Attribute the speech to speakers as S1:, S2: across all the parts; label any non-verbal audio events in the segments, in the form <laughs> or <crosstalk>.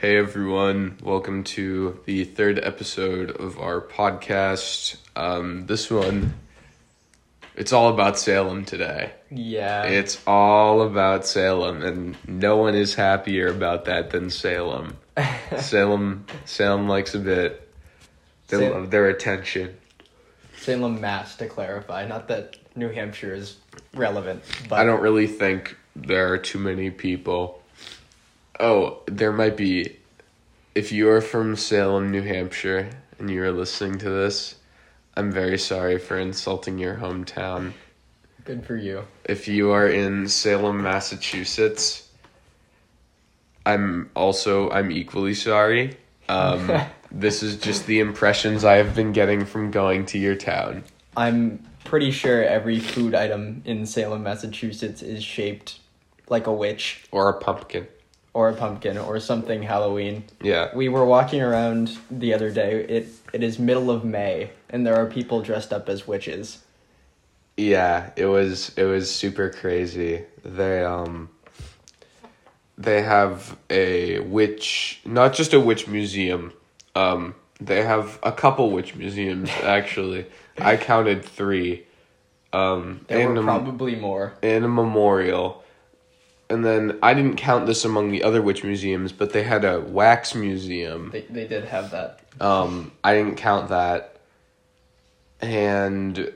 S1: Hey everyone, welcome to the third episode of our podcast. Um, this one, it's all about Salem today.
S2: Yeah.
S1: It's all about Salem, and no one is happier about that than Salem. <laughs> Salem, Salem likes a bit. They
S2: Sal-
S1: love their attention.
S2: Salem, Mass, to clarify. Not that New Hampshire is relevant, but
S1: I don't really think there are too many people. Oh, there might be. If you are from Salem, New Hampshire, and you are listening to this, I'm very sorry for insulting your hometown.
S2: good for you.
S1: If you are in Salem, Massachusetts, I'm also I'm equally sorry. Um, <laughs> this is just the impressions I have been getting from going to your town.
S2: I'm pretty sure every food item in Salem, Massachusetts is shaped like a witch
S1: Or a pumpkin.
S2: Or a pumpkin or something Halloween.
S1: Yeah.
S2: We were walking around the other day. It it is middle of May and there are people dressed up as witches.
S1: Yeah, it was it was super crazy. They um they have a witch not just a witch museum. Um they have a couple witch museums <laughs> actually. I counted 3. Um
S2: There
S1: and
S2: were
S1: a,
S2: probably more.
S1: and a memorial. And then I didn't count this among the other witch museums, but they had a wax museum.
S2: They they did have that.
S1: Um, I didn't count that. And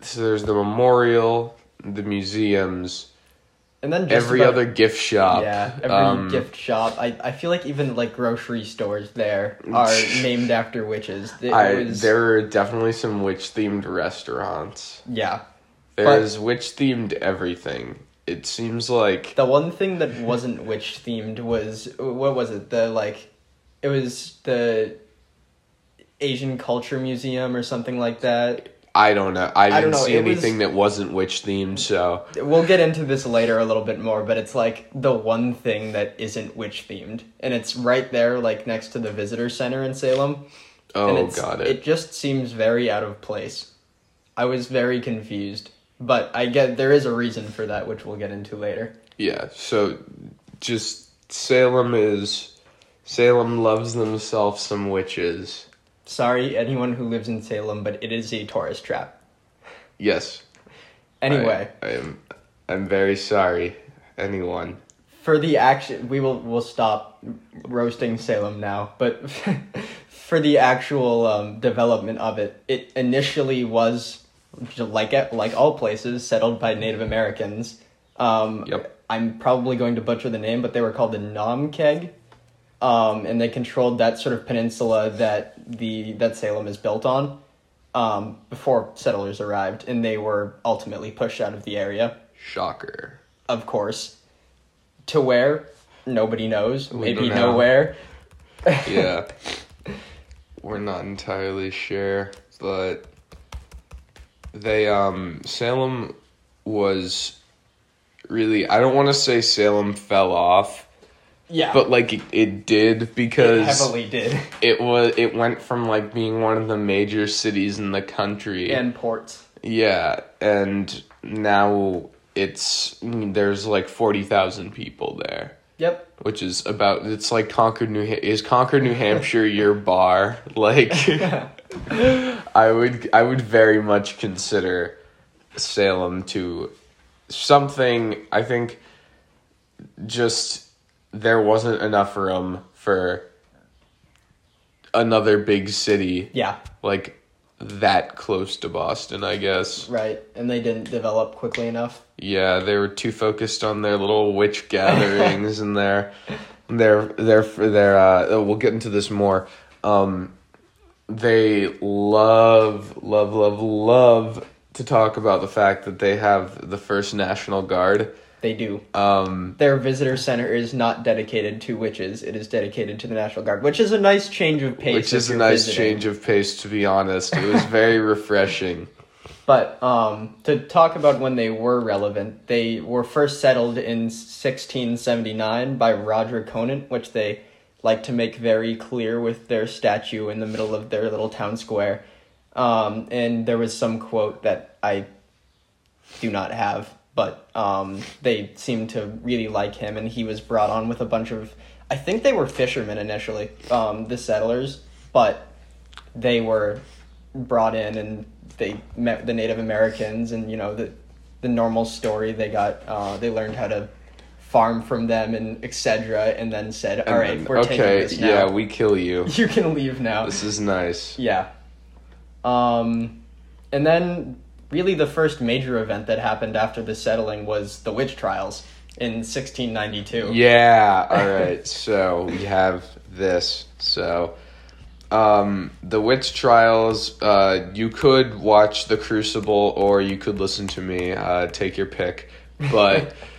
S1: so there's the memorial, the museums,
S2: And then just
S1: every
S2: about-
S1: other gift shop.
S2: Yeah, every
S1: um,
S2: gift shop. I, I feel like even like grocery stores there <laughs> are named after witches. It
S1: I,
S2: was-
S1: there are definitely some witch themed restaurants.
S2: yeah.
S1: There's witch themed everything. It seems like
S2: The one thing that wasn't witch themed was what was it? The like, it was the Asian Culture Museum or something like that.
S1: I don't know. I didn't
S2: don't know,
S1: see
S2: it was-
S1: anything that wasn't witch themed. So
S2: We'll get into this later a little bit more, but it's like the one thing that isn't witch themed, and it's right there, like next to the visitor center in Salem. and
S1: oh, got it.
S2: It just seems very out of place. I was very confused, but I get there is a reason for that, which we'll get into later.
S1: Yeah, so just Salem is Salem loves themselves some witches.
S2: Sorry, anyone who lives in Salem, but it is a tourist trap.
S1: Yes.
S2: Anyway,
S1: I, I am I'm very sorry, anyone.
S2: for the action, we will we'll stop roasting Salem now. But <laughs> for the actual um, development of it, it initially was like like all places settled by Native Americans. Um,
S1: Yep.
S2: I'm probably going to butcher the name, but they were called the Naumkeag, um, and they controlled that sort of peninsula that the that Salem is built on. Um, before settlers arrived, and they were ultimately pushed out of the area
S1: Shocker.
S2: of course. To where? Nobody knows.
S1: We
S2: Maybe nowhere.
S1: Yeah. <laughs> We're not entirely sure, but they um Salem was really I don't want to say Salem fell off,
S2: Yeah.
S1: but like it, it did
S2: it
S1: because
S2: heavily did. <laughs>
S1: it was it went from like being one of the major cities in the country
S2: And ports.
S1: yeah and now it's there's like 40,000 people there
S2: Yep.
S1: which is about it's like Concord New is Concord New <laughs> Hampshire your bar like <laughs> <laughs> I would I would very much consider Salem to something I think just there wasn't enough room for another big city
S2: Yeah.
S1: like that close to Boston, I guess.
S2: Right. And they didn't develop quickly enough.
S1: Yeah, they were too focused on their little witch gatherings <laughs> and their their their their uh oh, we'll get into this more. Um they love love love love to talk about the fact that they have the first National Guard.
S2: They do.
S1: Um
S2: Their visitor center is not dedicated to witches. It is dedicated to the National Guard, which is a nice change of pace.
S1: which is a nice
S2: visiting.
S1: change of pace to be honest. It was very <laughs> refreshing.
S2: But um, to talk about when they were relevant, they were first settled in 1679 by Roger Conant, which they like to make very clear with their statue in the middle of their little town square. Um, and there was some quote that I do not have, but um, they seemed to really like him, and he was brought on with a bunch of. I think they were fishermen initially, um, the settlers, but they were brought in and they met the Native Americans, and you know the the normal story. They got uh, they learned how to farm from them and etc. And then said, "All
S1: And
S2: right,
S1: then,
S2: we're taking
S1: okay,
S2: this now.
S1: yeah, we kill you. <laughs>
S2: you can leave now."
S1: This is nice.
S2: Yeah. Um, and then really the first major event that happened after the settling was the witch trials in 1692.
S1: Yeah, <laughs> all right. so we have this. So um the witch trials uh you could watch the crucible or you could listen to me uh take your pick but <laughs>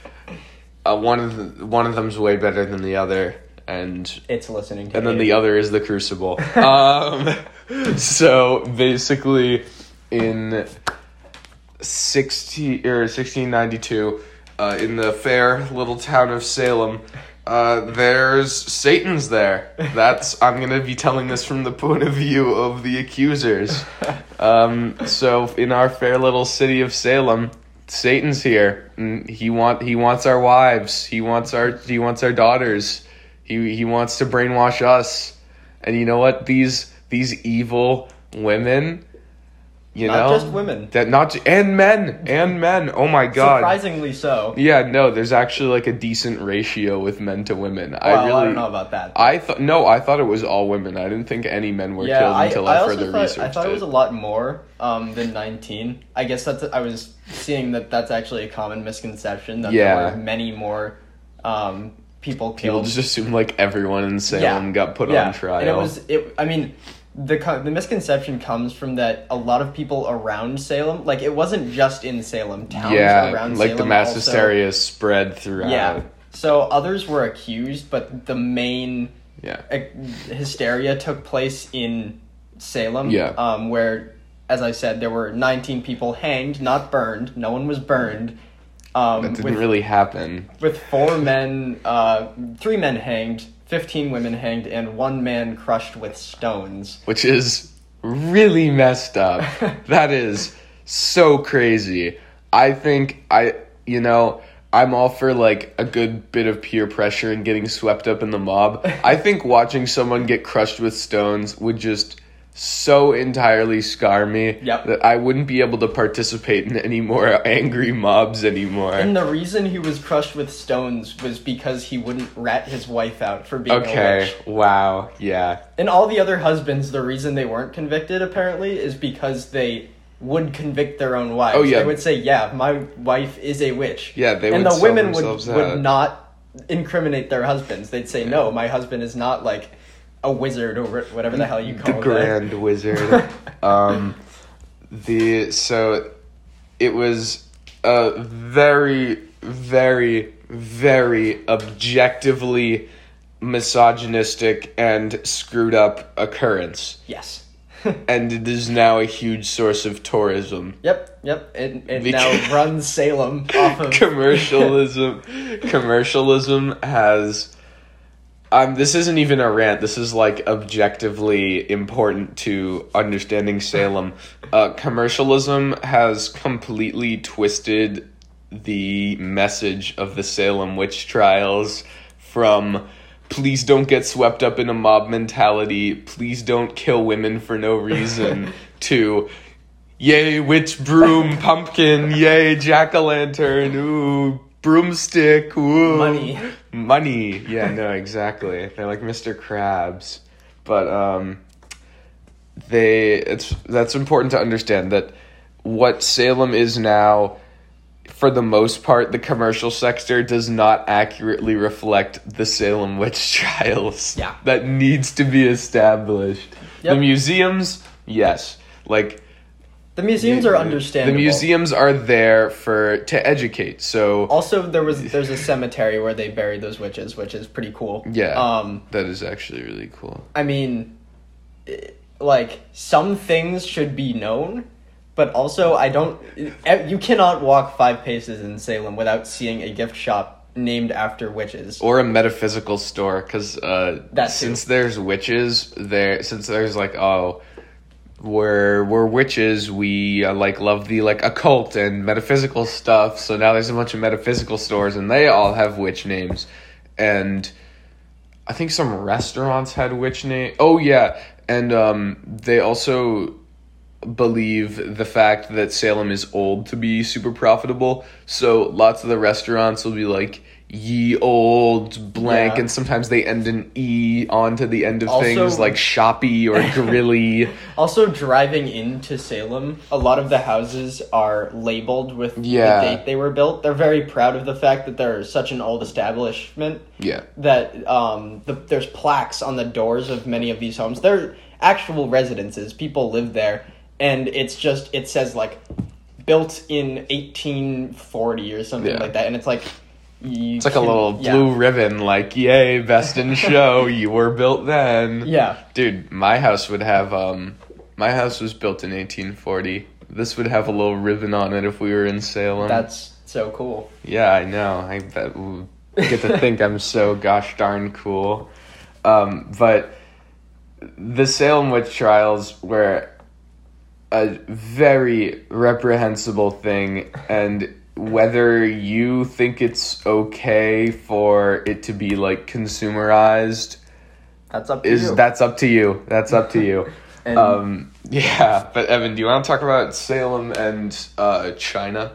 S1: uh, one of the, one of them's way better than the other and
S2: It's listening to
S1: and then the other is the crucible um <laughs> so basically in 60 or 1692 uh, in the fair little town of Salem uh, there's Satan's there. That's I'm gonna be telling this from the point of view of the accusers. <laughs> Um, so in our fair little city of Salem, Satan's here. Mm, he want he wants our wives. He wants our he wants our daughters. He he wants to brainwash us. And you know what? These these evil women, you
S2: Not
S1: know,
S2: just women.
S1: that not and men and men. Oh my god.
S2: Surprisingly so.
S1: Yeah, no, there's actually like a decent ratio with men to women. I really
S2: I don't know about that.
S1: I thought no, I thought it was all women. I didn't think any men were
S2: yeah,
S1: killed
S2: I,
S1: until I,
S2: I
S1: further
S2: thought,
S1: researched
S2: I thought it was a lot more um, than 19. I guess that's I was seeing that that's actually a common misconception that
S1: Yeah.
S2: there were many more um, people
S1: People
S2: killed.
S1: just assume like everyone in Salem got put on trial.
S2: And it was it. I mean, the the misconception comes from that a lot of people around Salem, like it wasn't just in Salem, towns
S1: yeah,
S2: around
S1: like
S2: Salem
S1: the mass
S2: also-
S1: hysteria spread throughout.
S2: Yeah. So others were accused, but the main
S1: Yeah.
S2: uh, hysteria took place in Salem.
S1: Yeah.
S2: Um, where, as I said, there were 19 people hanged, not burned. No one was burned. Um,
S1: That didn't
S2: with,
S1: really happen.
S2: with four men, uh, three men hanged, 15 women hanged, and one man crushed with stones.
S1: Which is really messed up. <laughs> that is so crazy. I think I you know, I'm all for like a good bit of peer pressure and getting swept up in the mob. <laughs> I think watching someone get crushed with stones would just so entirely scar me
S2: Yep.
S1: that I wouldn't be able to participate in any more <laughs> angry mobs anymore.
S2: And the reason he was crushed with stones was because he wouldn't rat his wife out for being a
S1: Okay,
S2: witch.
S1: wow, yeah.
S2: And all the other husbands, the reason they weren't convicted apparently is because they would convict their own wives.
S1: Oh, yeah.
S2: They would say, "Yeah, my wife is a witch."
S1: Yeah, they
S2: and
S1: would
S2: the women would
S1: themselves
S2: would not incriminate their husbands. They'd say, "No, my husband is not like a wizard or whatever the hell you call
S1: the
S2: it."
S1: Grand Wizard. <laughs> um, the so it was a very, very, very objectively misogynistic and screwed up occurrence,
S2: Yes. <laughs>
S1: and it is now a huge source of tourism.
S2: Yep. Yep. It it now runs Salem off of <laughs>
S1: commercialism commercialism has um this isn't even a rant. This is like objectively important to understanding salem. <laughs> Uh commercialism has completely twisted the message of the salem witch trials from please don't get swept up in a mob mentality. Please don't kill women for no reason <laughs> to Yay, witch broom, pumpkin, yay, jack o' lantern, ooh, broomstick, ooh.
S2: Money.
S1: Money. Yeah, no, exactly. They're like Mr. Krabs. But um they it's that's important to understand that what Salem is now for the most part the commercial sector does not accurately reflect the Salem witch <laughs> trials.
S2: Yeah.
S1: That needs to be established.
S2: Yep.
S1: The museums, yes. Like
S2: the museums are understandable.
S1: the museums are there for to educate. So
S2: Also, there was there's a cemetery where they buried those witches, which is pretty cool.
S1: yeah,
S2: Um,
S1: that is actually really cool.
S2: I mean, eh, like some things should be known, but also I don't. eh, You cannot walk five paces in Salem without seeing a gift shop named after witches.
S1: Or a metaphysical store, because uh,
S2: That too.
S1: since there's witches there, since there's like oh, we're we're witches. We uh, like love the like occult and metaphysical stuff. So now there's a bunch of metaphysical stores, and they all have witch names, and I think some restaurants had witch name. Oh yeah, and um, they also believe the fact that Salem is old to be super profitable. So lots of the restaurants will be like ye old blank
S2: Yeah.
S1: and sometimes they end in e onto the end of
S2: Also-
S1: things like shoppy or <laughs> grilly.
S2: Also, driving into Salem, a lot of the houses are labeled with
S1: Yeah.
S2: the date they were built. They're very proud of the fact that they're such an old establishment
S1: yeah.
S2: that um, the, there's plaques on the doors of many of these homes. They're actual residences. People live there, and it's just it says like built in 1840 or something
S1: Yeah.
S2: like that, and it's like you
S1: It's like a
S2: can-
S1: little
S2: yeah.
S1: blue ribbon, like, yay, best in <laughs> show, you were built then.
S2: Yeah,
S1: Dude, my house would have um my house was built in eighteen forty. This would have a little ribbon on it if we were in Salem.
S2: that's so cool.
S1: Yeah, I know. I bet ooh, get to think I'm so <laughs> gosh darn cool. Um, but the Salem witch trials were a very reprehensible thing, and whether you think it's okay for it to be like consumerized
S2: That's up to
S1: is
S2: you.
S1: that's up to you. That's up to you. <laughs>
S2: And-
S1: um, yeah, but Evan, do you want to talk about Salem and uh, China?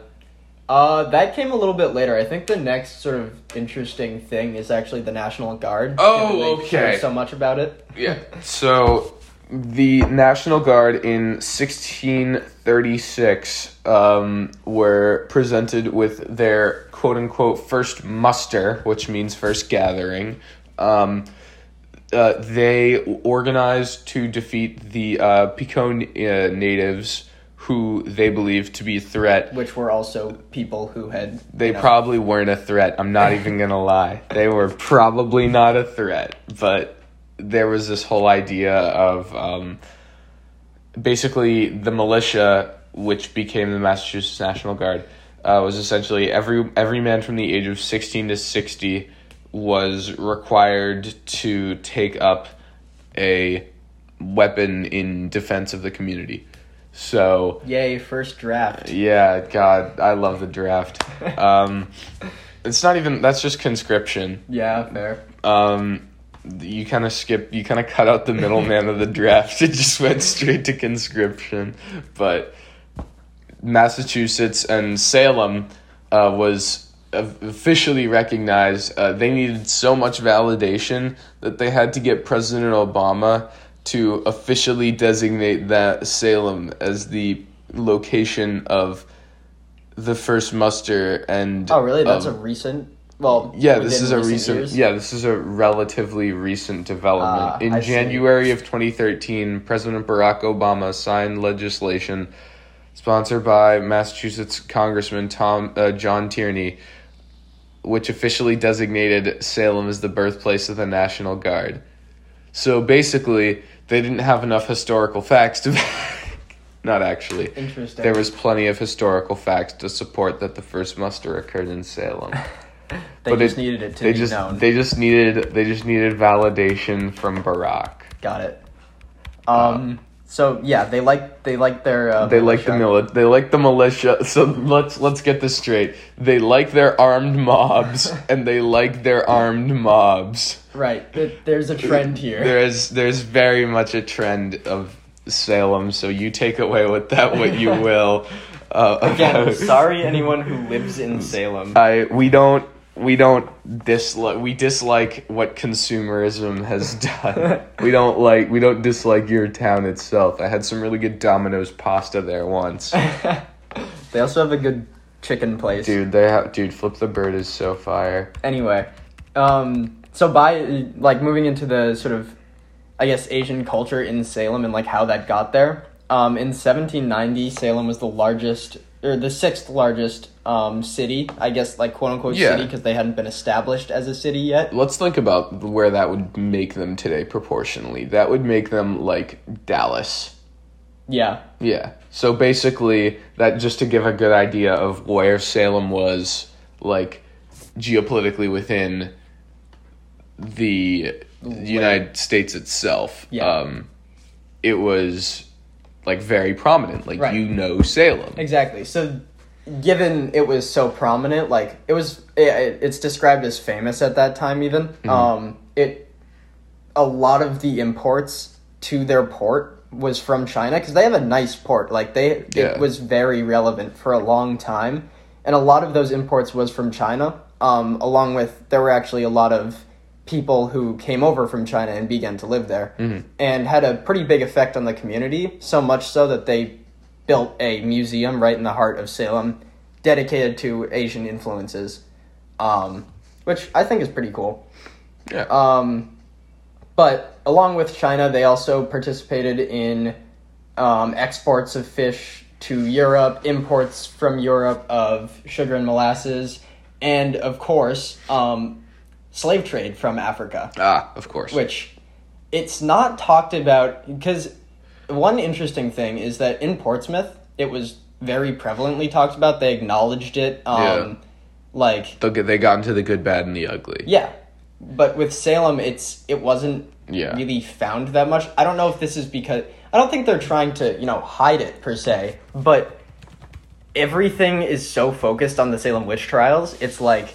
S2: Uh, that came a little bit later. I think the next sort of interesting thing is actually the National Guard.
S1: Oh,
S2: given they show
S1: okay.
S2: So much about it.
S1: Yeah. So the National Guard in 1636 um, were presented with their quote unquote first muster, which means first gathering. Um, uh, they organized to defeat the uh, Picon uh, natives who they believed to be a threat.
S2: Which were also people who had.
S1: They
S2: know,
S1: probably weren't a threat. I'm not even gonna lie. They were probably not a threat, but there was this whole idea of um, basically the militia, which became the Massachusetts National Guard, uh, was essentially every every man from the age of 16 to 60 was required to take up a weapon in defense of the community. So
S2: Yay! First draft.
S1: yeah, God, I love the draft. <laughs> Um, it's not even that's just conscription.
S2: Yeah, fair.
S1: Um, you kind of skip, you kind of cut out the middleman of the <laughs> draft. It just went straight to conscription. But Massachusetts and Salem uh, was officially recognized. Uh, they needed so much validation that they had to get President Obama to officially designate that Salem as the location of the first muster and
S2: Oh, really? That's a recent. Well,
S1: yeah, this is a recent.
S2: years?
S1: Yeah, this is a relatively recent development.
S2: Ah,
S1: In
S2: I see.
S1: January of 2013, President Barack Obama signed legislation sponsored by Massachusetts Congressman Tom uh, John Tierney, which officially designated Salem as the birthplace of the National Guard. So basically, they didn't have enough historical facts to. <laughs> Not actually.
S2: Interesting.
S1: There was plenty of historical facts to support that the first muster occurred in Salem. <laughs>
S2: They
S1: but
S2: just
S1: it-
S2: needed it to
S1: they
S2: be
S1: just
S2: known.
S1: they just needed they just needed validation from Barack.
S2: Got it. Um. so yeah, they like they like their. Uh,
S1: They like the
S2: militia.
S1: mili- they like the militia. <laughs> So let's let's get this straight. They like their armed mobs <laughs> and they like their armed mobs.
S2: Right. There's a trend here.
S1: There is there's very much a trend of Salem. So you take away with that what you <laughs> will. Uh,
S2: Again, sorry anyone who lives in Salem.
S1: I we don't we don't dislike we dislike what consumerism has <laughs> done. we don't like we don't dislike your town itself. I had some really good Domino's pasta there once. <laughs>
S2: they also have a good chicken place.
S1: dude, they have dude, flip the bird is so fire.
S2: Anyway, um, so by like moving into the sort of, I guess Asian culture in Salem and like how that got there. Um, in 1790, Salem was the largest or the sixth largest um, city, I guess, like quote unquote
S1: Yeah.
S2: city, because they hadn't been established as a city yet.
S1: Let's think about where that would make them today proportionally. That would make them like Dallas.
S2: Yeah,
S1: Yeah. So basically, that just to give a good idea of where Salem was, like geopolitically within the United States itself.
S2: Yeah.
S1: Um, it was like very prominent. Like
S2: Right.
S1: you know Salem.
S2: Exactly. So, given it was so prominent, like it was, it, it's described as famous at that time. Even
S1: Mm-hmm.
S2: um, it, a lot of the imports to their port was from China because they have a nice port. Like they,
S1: Yeah.
S2: it was very relevant for a long time, and a lot of those imports was from China. Um, along with there were actually a lot of people who came over from China and began to live there, and had a pretty big effect on the community. So much so that they built a museum right in the heart of Salem, dedicated to Asian influences, um, which I think is pretty cool.
S1: Yeah.
S2: Um, but along with China, they also participated in um, exports of fish to Europe, imports from Europe of sugar and molasses, and of course, um, slave trade from Africa
S1: ah, of course.
S2: which it's not talked about because one interesting thing is that in Portsmouth it was very prevalently talked about. They acknowledged it. Um,
S1: Yeah.
S2: Like
S1: get, they got into the good, bad, and the ugly.
S2: yeah, but with Salem, it's it wasn't
S1: Yeah.
S2: really found that much. I don't know if this is because I don't think they're trying to you know hide it per se, but everything is so focused on the Salem witch trials. It's like,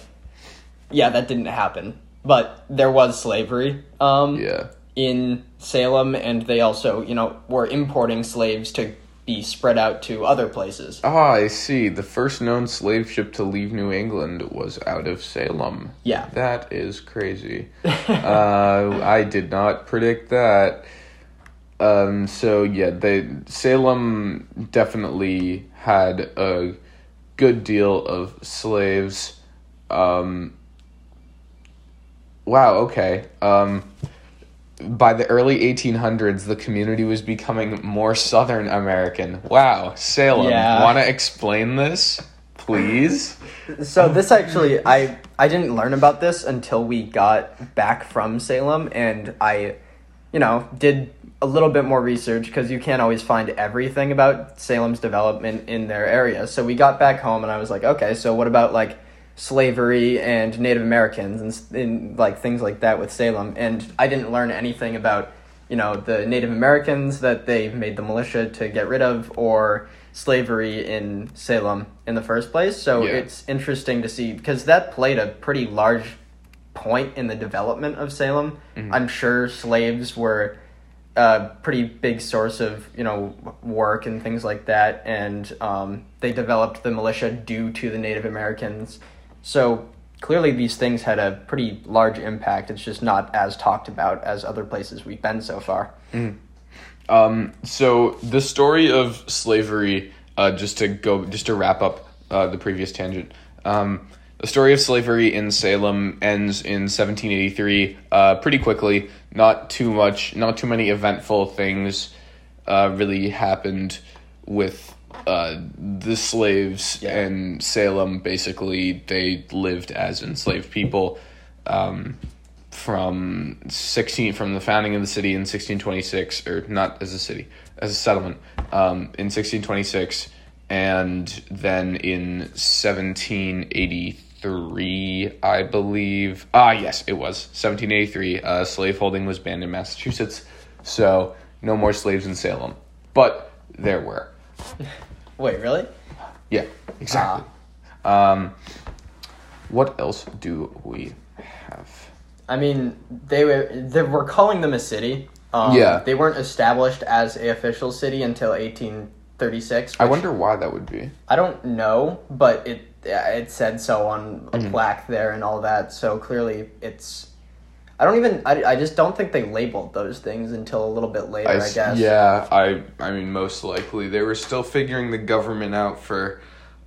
S2: yeah, that didn't happen, but there was slavery. Um,
S1: Yeah.
S2: in Salem, and they also, you know, were importing slaves to be spread out to other places.
S1: Ah, I see. The first known slave ship to leave New England was out of Salem.
S2: Yeah.
S1: That is crazy. <laughs> uh, I did not predict that. Um, so yeah, they Salem definitely had a good deal of slaves. Um, wow. Okay. Um, by the early 1800s, the community was becoming more Southern American. Wow, Salem.
S2: Yeah.
S1: Want to explain this, please? <laughs>
S2: So this actually, I I didn't learn about this until we got back from Salem, and I, you know, did a little bit more research because you can't always find everything about Salem's development in their area. So we got back home, and I was like, okay, so what about like slavery and Native Americans and, and like things like that with Salem? And I didn't learn anything about you know the Native Americans that they made the militia to get rid of or slavery in Salem in the first place. So
S1: Yeah.
S2: it's interesting to see because that played a pretty large point in the development of Salem. I'm sure slaves were a pretty big source of you know work and things like that, and um, they developed the militia due to the Native Americans. So clearly, these things had a pretty large impact. It's just not as talked about as other places we've been so far.
S1: Um, so the story of slavery, uh, just to go, just to wrap up uh, the previous tangent. Um, the story of slavery in Salem ends in 1783, uh, pretty quickly. Not too much, not too many eventful things, uh, really happened with uh, the slaves
S2: Yeah.
S1: in Salem. Basically, they lived as enslaved people. Um, from 16 from the founding of the city in 1626 or not as a city as a settlement um, in 1626 and then in 1783 i believe ah yes it was 1783 uh, slaveholding was banned in massachusetts so no more slaves in salem but there were <laughs>
S2: Wait, really?
S1: yeah exactly um, what else do we have
S2: I mean, they were they were calling them a city. Um,
S1: Yeah.
S2: They weren't established as a official city until 1836.
S1: i
S2: which-
S1: wonder why that would be
S2: I don't know, but it it said so on a
S1: Mm-hmm.
S2: plaque there and all that. So clearly, it's. I don't even. I, I just don't think they labeled those things until a little bit later. I guess.
S1: Yeah, I I mean most likely they were still figuring the government out for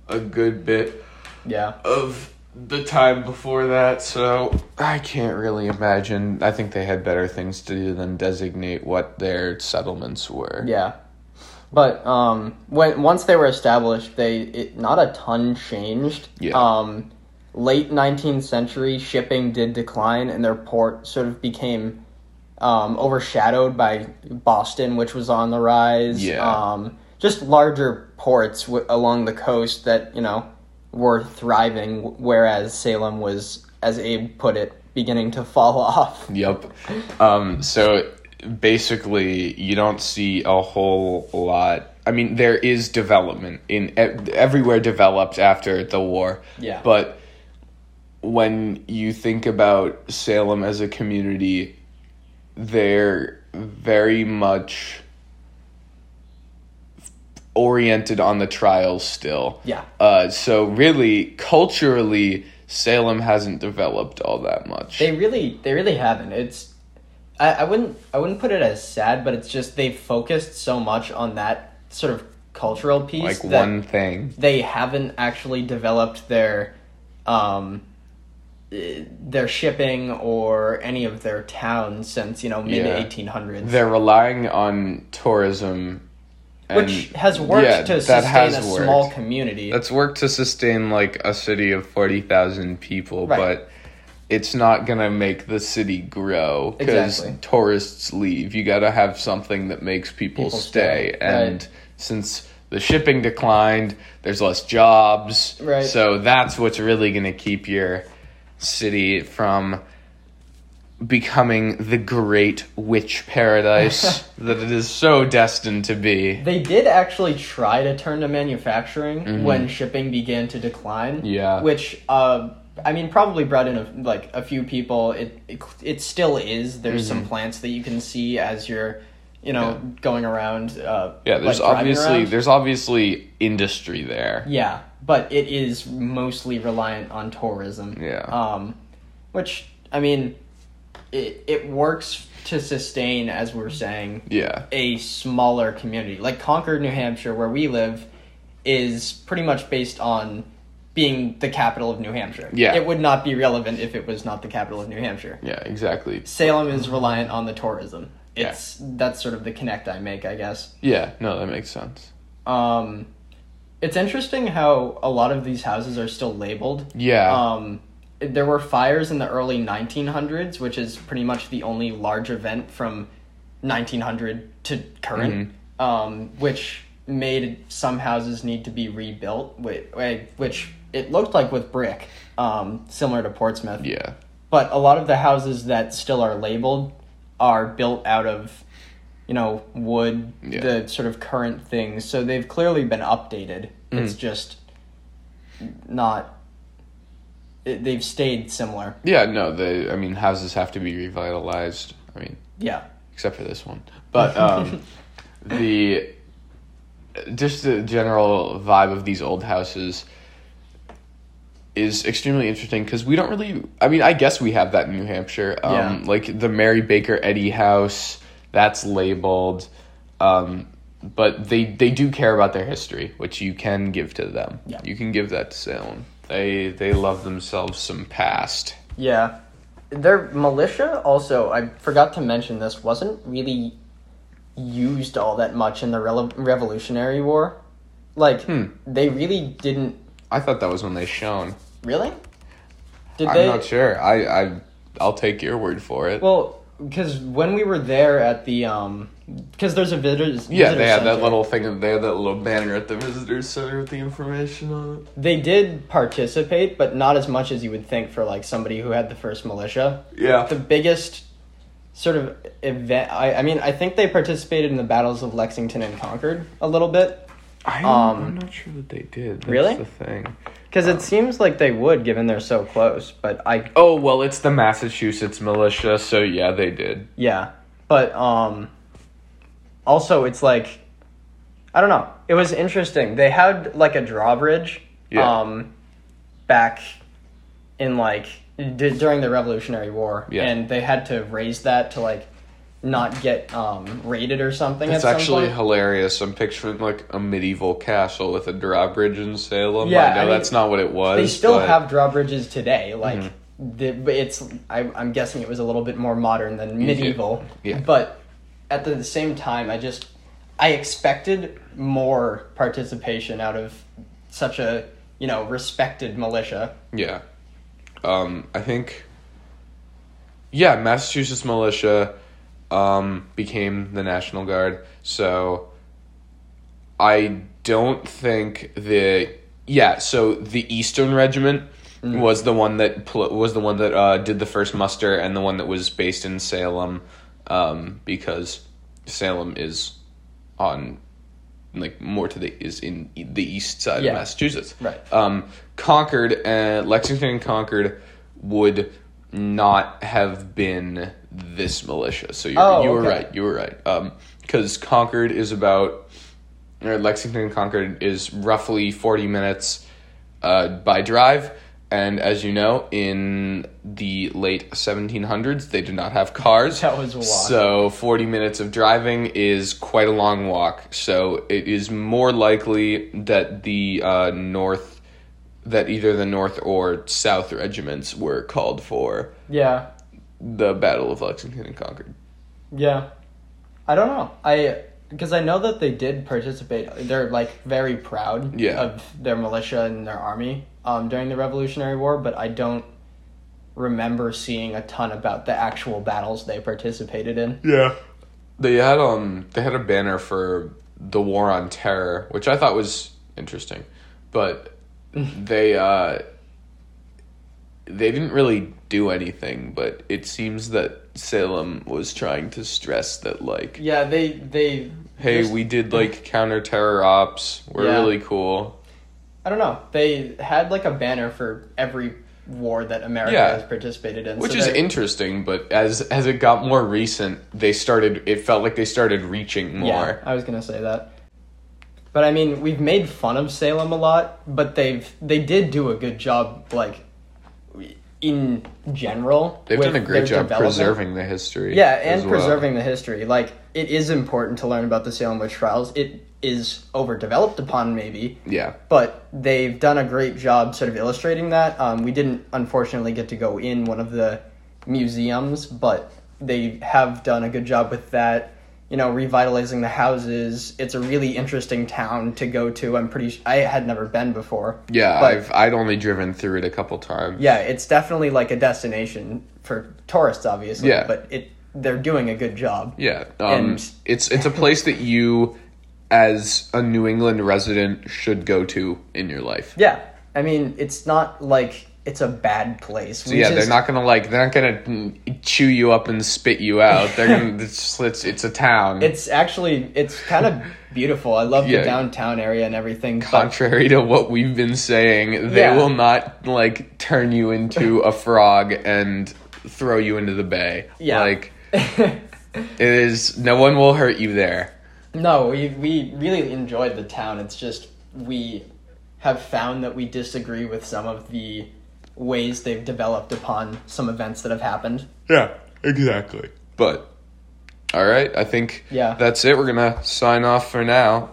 S1: a good bit
S2: Yeah.
S1: of the time before that, so I can't really imagine. I think they had better things to do than designate what their settlements were.
S2: Yeah. But um, when once they were established, they it, not a ton changed.
S1: Yeah.
S2: Um, late nineteenth century, shipping did decline, and their port sort of became um, overshadowed by Boston, which was on the rise.
S1: Yeah.
S2: Um, just larger ports w- along the coast that you know were thriving, whereas Salem was, as Abe put it, beginning to fall <laughs> off.
S1: Yep. Um, so basically you don't see a whole lot. I mean, there is development in everywhere developed after the war.
S2: Yeah.
S1: But when you think about Salem as a community, they're very much oriented on the trials still.
S2: Yeah.
S1: Uh, so really, culturally, Salem hasn't developed all that much.
S2: They really, they really haven't. It's, I, I wouldn't, I wouldn't put it as sad, but it's just they've focused so much on that sort of cultural piece
S1: like one thing.
S2: they haven't actually developed their, um, their shipping or any of their towns since you know mid
S1: Yeah.
S2: eighteen hundreds,
S1: They're relying on tourism,
S2: which has worked
S1: yeah,
S2: to sustain a
S1: worked.
S2: small community.
S1: That's worked to sustain like a city of forty thousand people,
S2: Right.
S1: but it's not gonna make the city grow because
S2: Exactly.
S1: tourists leave. You gotta have something that makes people,
S2: People
S1: stay,
S2: stay,
S1: and
S2: right.
S1: since the shipping declined, there's less jobs.
S2: Right.
S1: So that's what's really gonna keep your city from becoming the great witch paradise <laughs> that it is so destined to be.
S2: They did actually try to turn to manufacturing when shipping began to decline.
S1: Mm-hmm. Yeah.
S2: Which, uh, I mean, probably brought in a, like a few people. It, it it still is. There's some plants that you can see as you're, you know,
S1: Mm-hmm. Yeah.
S2: going around. Uh,
S1: Yeah, there's
S2: like,
S1: obviously there's obviously industry there.
S2: Yeah, but it is mostly reliant on tourism.
S1: Yeah.
S2: Um, which I mean, it it works to sustain, as we're saying,
S1: Yeah.
S2: a smaller community. Like Concord, New Hampshire, where we live, is pretty much based on being the capital of New Hampshire.
S1: Yeah.
S2: It would not be relevant if it was not the capital of New Hampshire.
S1: Yeah, exactly.
S2: Salem is reliant on the tourism. It's that's sort of the connect I make, I guess.
S1: Yeah, no, that makes sense.
S2: Um, it's interesting how a lot of these houses are still labeled.
S1: Yeah.
S2: Um, there were fires in the early 1900s, which is pretty much the only large event from 1900 to current,
S1: Mm-hmm.
S2: um, which made some houses need to be rebuilt, which, which it looked like with brick, um, similar to Portsmouth.
S1: yeah.
S2: But a lot of the houses that still are labeled are built out of, you know, wood,
S1: Yeah.
S2: the sort of current things. So they've clearly been updated.
S1: Mm.
S2: It's just not. It, they've stayed similar.
S1: Yeah, no, the I mean houses have to be revitalized. I mean,
S2: Yeah.
S1: except for this one. But um <laughs> the just the general vibe of these old houses is extremely interesting because we don't really I mean, I guess we have that in New Hampshire. Um
S2: Yeah.
S1: like the Mary Baker Eddy house, that's labeled. Um but they they do care about their history, which you can give to them.
S2: Yeah.
S1: You can give that to Salem. They they love themselves some past.
S2: Yeah. Their militia also, I forgot to mention this, wasn't really used all that much in the rele- Revolutionary War. Like,
S1: Hmm.
S2: they really didn't.
S1: I thought that was when they shone.
S2: Really? Did
S1: I'm
S2: they?
S1: not sure. I, I I'll take your word for it.
S2: Well, because when we were there at the um, because there's a visitors.
S1: yeah,
S2: visitor
S1: they had that little thing. They had that little banner at the visitors center with the information on it.
S2: They did participate, but not as much as you would think for like somebody who had the first militia.
S1: Yeah.
S2: The biggest sort of event. I, I mean, I think they participated in the battles of Lexington and Concord a little bit.
S1: I,
S2: Um,
S1: I'm not sure that they did. That's
S2: Really?
S1: the thing.
S2: Because it seems like they would, given they're so close. But I,
S1: Oh well, it's the Massachusetts militia, so yeah, they did.
S2: yeah. But um, also it's like, I don't know. It was interesting. They had like a drawbridge,
S1: Yeah.
S2: um, back in like d- during the Revolutionary War,
S1: Yeah.
S2: and they had to raise that to like not get um raided or something.
S1: It's
S2: some
S1: actually
S2: point.
S1: hilarious. I'm picturing like a medieval castle with a drawbridge in Salem.
S2: Yeah,
S1: I know
S2: I mean,
S1: that's not what it was.
S2: They still
S1: but- Mm-hmm.
S2: have drawbridges today. Like, the, it's I, I'm guessing it was a little bit more modern than medieval.
S1: Yeah.
S2: But at the same time, I just I expected more participation out of such a you know respected militia.
S1: Yeah. Um, I think. Yeah, Massachusetts militia um, became the National Guard. So I don't think the yeah. So the Eastern Regiment was the one that pl- was the one that uh, did the first muster and the one that was based in Salem. um, because Salem is on like more to the is in the east side
S2: Yeah.
S1: of Massachusetts.
S2: Right.
S1: Um, Concord and Lexington and Concord would not have been this militia. So you're,
S2: Oh,
S1: you were
S2: okay.
S1: right. You were right. Because Concord is about or Lexington Concord is roughly 40 minutes uh, by drive. And as you know, in the late 1700s, they did not have cars.
S2: That was a walk.
S1: So 40 minutes of driving is quite a long walk. So it is more likely that the uh, North, that either the North or South regiments were called for
S2: Yeah.
S1: the Battle of Lexington and Concord.
S2: Yeah. I don't know. I because I know that they did participate. They're like very proud
S1: Yeah.
S2: of their militia and their army um, during the Revolutionary War, but I don't remember seeing a ton about the actual battles they participated in.
S1: Yeah. They had um they had a banner for the war on terror, which I thought was interesting. But <sighs> they uh they didn't really do anything, but it seems that Salem was trying to stress that like
S2: Yeah, they they.
S1: hey, we did like <laughs> counter terror ops. We're
S2: Yeah.
S1: really cool.
S2: I don't know. They had like a banner for every war that America
S1: Yeah.
S2: has participated in,
S1: Which
S2: so
S1: is interesting, but as as it got more recent, they started it felt like they started reaching more.
S2: Yeah, I was gonna say that. But I mean, we've made fun of Salem a lot, but they've they did do a good job, like in general.
S1: They've done a great job preserving the history.
S2: Yeah, and
S1: well.
S2: preserving the history. Like it is important to learn about the Salem witch trials. It is overdeveloped upon maybe,
S1: Yeah.
S2: but they've done a great job sort of illustrating that. Um, we didn't unfortunately get to go in one of the museums, but they have done a good job with that. You know, revitalizing the houses. It's a really interesting town to go to. I'm pretty. I had never been before.
S1: Yeah, I've I'd only driven through it a couple times.
S2: yeah, it's definitely like a destination for tourists, obviously.
S1: Yeah.
S2: but it they're doing a good job.
S1: Yeah, um,
S2: And-
S1: it's it's a place that you, as a New England resident, should go to in your life.
S2: Yeah, I mean, it's not like it's a bad place.
S1: So yeah, they're not gonna like they're not gonna chew you up and spit you out. They're gonna <laughs> it's it's, it's a town.
S2: It's actually it's kind of beautiful. I love
S1: Yeah.
S2: the downtown area and everything. But
S1: Contrary to what we've been saying, they
S2: Yeah.
S1: will not like turn you into <laughs> a frog and throw you into the bay.
S2: Yeah.
S1: like <laughs> it is. No one will hurt you there.
S2: no, we we really enjoyed the town. It's just we have found that we disagree with some of the ways they've developed upon some events that have happened.
S1: Yeah, exactly. But all right, I think
S2: Yeah.
S1: that's it. We're gonna sign off for now.